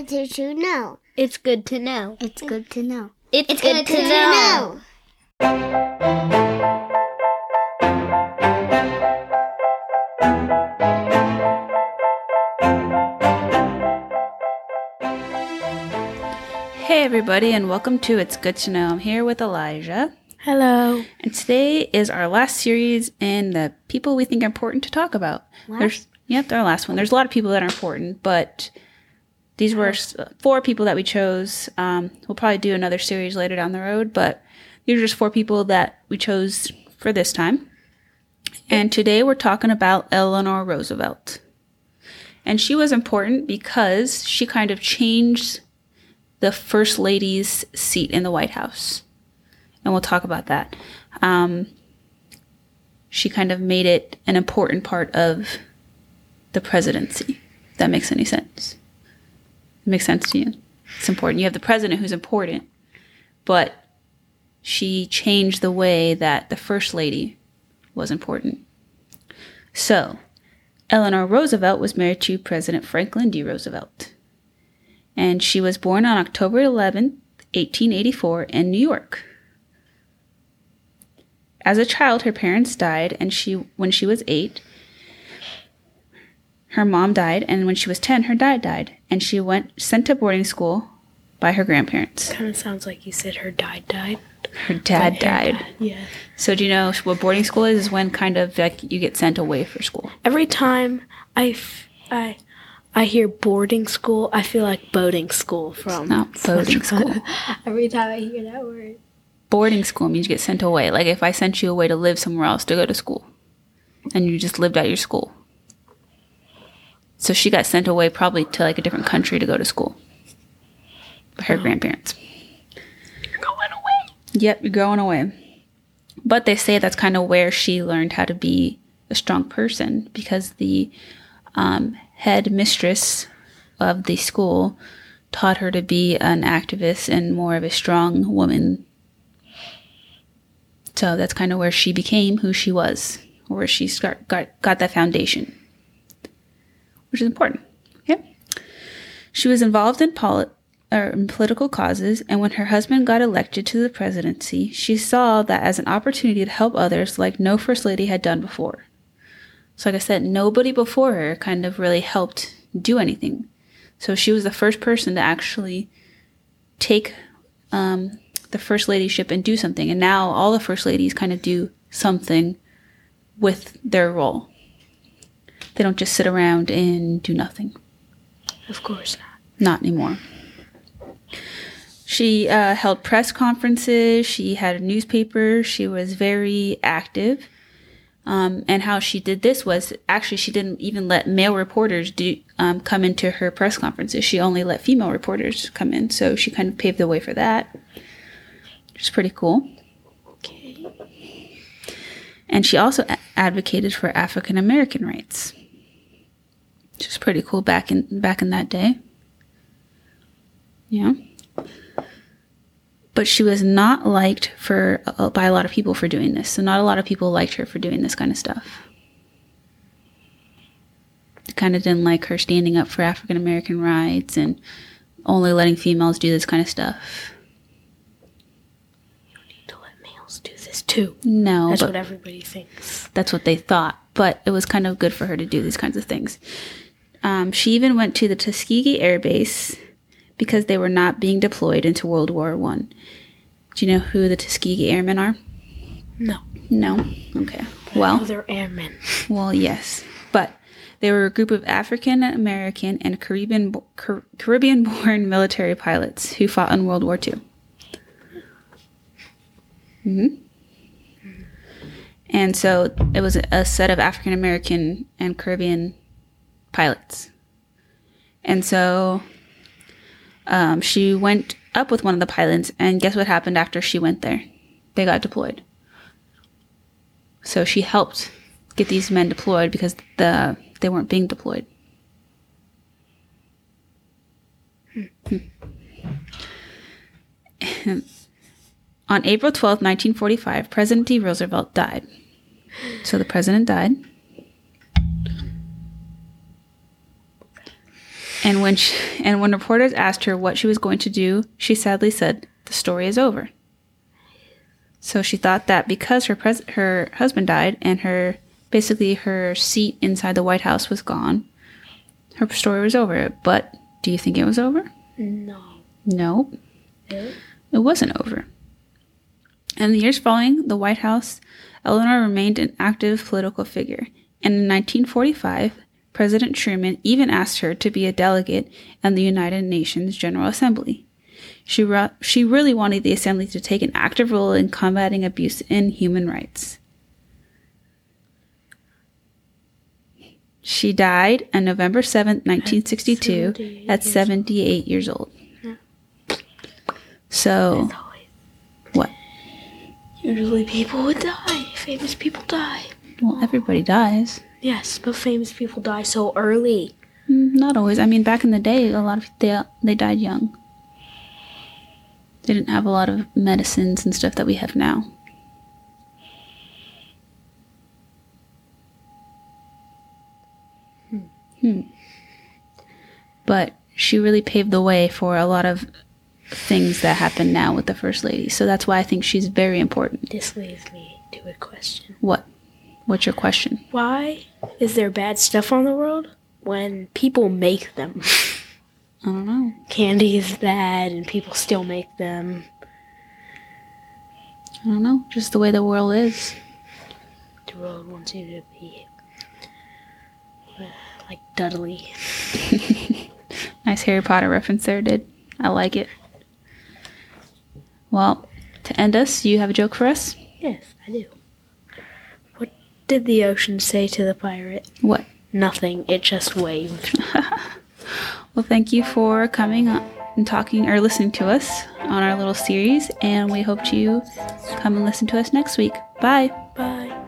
It's good to know. It's good to know. It's good to know. It's, It's good to know. Hey, everybody, and welcome to It's Good to Know. I'm here with Elijah, Hello. and today is our last series in the people we think are important to talk about. There's, yep, our last one. There's a lot of people that are important, but these were four people that we chose. Um, we'll probably do another series later down the road, but these are just four people that we chose for this time. And today we're talking about Eleanor Roosevelt. And she was important because she kind of changed the first lady's seat in the White House. And we'll talk about that. Um, she kind of made it an important part of the presidency. If that makes any sense. Makes sense to you. It's important. You have the president who's important, but she changed the way that the first lady was important. So, Eleanor Roosevelt was married to President Franklin D. Roosevelt and she was born on October 11th, 1884, in New York. As a child, her parents died, and she, when she was eight, her mom died, and when she was 10, her dad died, and she went sent to boarding school by her grandparents. Kind of sounds like you said her dad died. Her dad died. Yeah. So, do you know what boarding school is? Is when kind of like you get sent away for school. Every time I, f- I, I hear boarding school, I feel like boating school from. Not boarding school. Every time I hear that word. boarding school means you get sent away. Like if I sent you away to live somewhere else to go to school, and you just lived at your school. So she got sent away probably to like a different country to go to school. Her grandparents. You're going away. Yep, you're going away. But they say that's kind of where she learned how to be a strong person because the um, head mistress of the school taught her to be an activist and more of a strong woman. So that's kind of where she became who she was, where she start, got, got that foundation, which is important. Yep. She was involved in polit- or in political causes, and when her husband got elected to the presidency, she saw that as an opportunity to help others like no first lady had done before. So, like I said, nobody before her kind of really helped do anything. So she was the first person to actually take um, the first ladyship and do something. And now all the first ladies kind of do something with their role. They don't just sit around and do nothing. Of course not. Not anymore. She uh, held press conferences. She had a newspaper. She was very active. Um, and how she did this was actually she didn't even let male reporters do um, come into her press conferences. She only let female reporters come in. So she kind of paved the way for that, which is pretty cool. Okay. And she also a- advocated for African American rights, which is pretty cool back in back in that day. Yeah. But she was not liked for uh, by a lot of people for doing this. So not a lot of people liked her for doing this kind of stuff. They kind of didn't like her standing up for African American rights and only letting females do this kind of stuff. You need to let males do this too. No, That's what everybody thinks. that's what they thought, but it was kind of good for her to do these kinds of things. Um, she even went to the Tuskegee Air Base because they were not being deployed into World War One. Do you know who the Tuskegee Airmen are? No. No. Okay. Well, they're airmen. well, yes, but they were a group of African American and Caribbean Car- Caribbean-born military pilots who fought in World War II. hmm And so it was a set of African American and Caribbean pilots. And so um, she went up with one of the pilots, and guess what happened after she went there? They got deployed. So she helped get these men deployed because the they weren't being deployed. Hmm. On April twelfth, 1945, President D. Roosevelt died. So the president died. And when she, and when reporters asked her what she was going to do, she sadly said, "The story is over." So she thought that because her pres- her husband died and her basically her seat inside the White House was gone, her story was over. But do you think it was over? No. No, it wasn't over. In the years following the White House, Eleanor remained an active political figure. And in 1945, President Truman even asked her to be a delegate in the United Nations General Assembly. She, ru- she really wanted the assembly to take an active role in combating abuse in human rights. She died on November 7th, 1962, 78 at years 78 years old. So, what? Usually people would die. Famous people die. Well, everybody dies. Yes, but famous people die so early. Mm, Not always. I mean, back in the day, a lot of they they died young. They didn't have a lot of medicines and stuff that we have now. Hmm. But she really paved the way for a lot of things that happen now with the first lady. So that's why I think she's very important. This leads me to a question. What? What's your question? Why is there bad stuff on the world when people make them? I don't know. Candy is bad and people still make them. I don't know. Just the way the world is. The world wants you to be uh, like Dudley. Nice Harry Potter reference there, did. I like it. Well, to end us, you have a joke for us? Yes, I do. Did the ocean say to the pirate? What? Nothing. It just waved. Well, thank you for coming and talking or listening to us on our little series, and we hope you come and listen to us next week. Bye. Bye.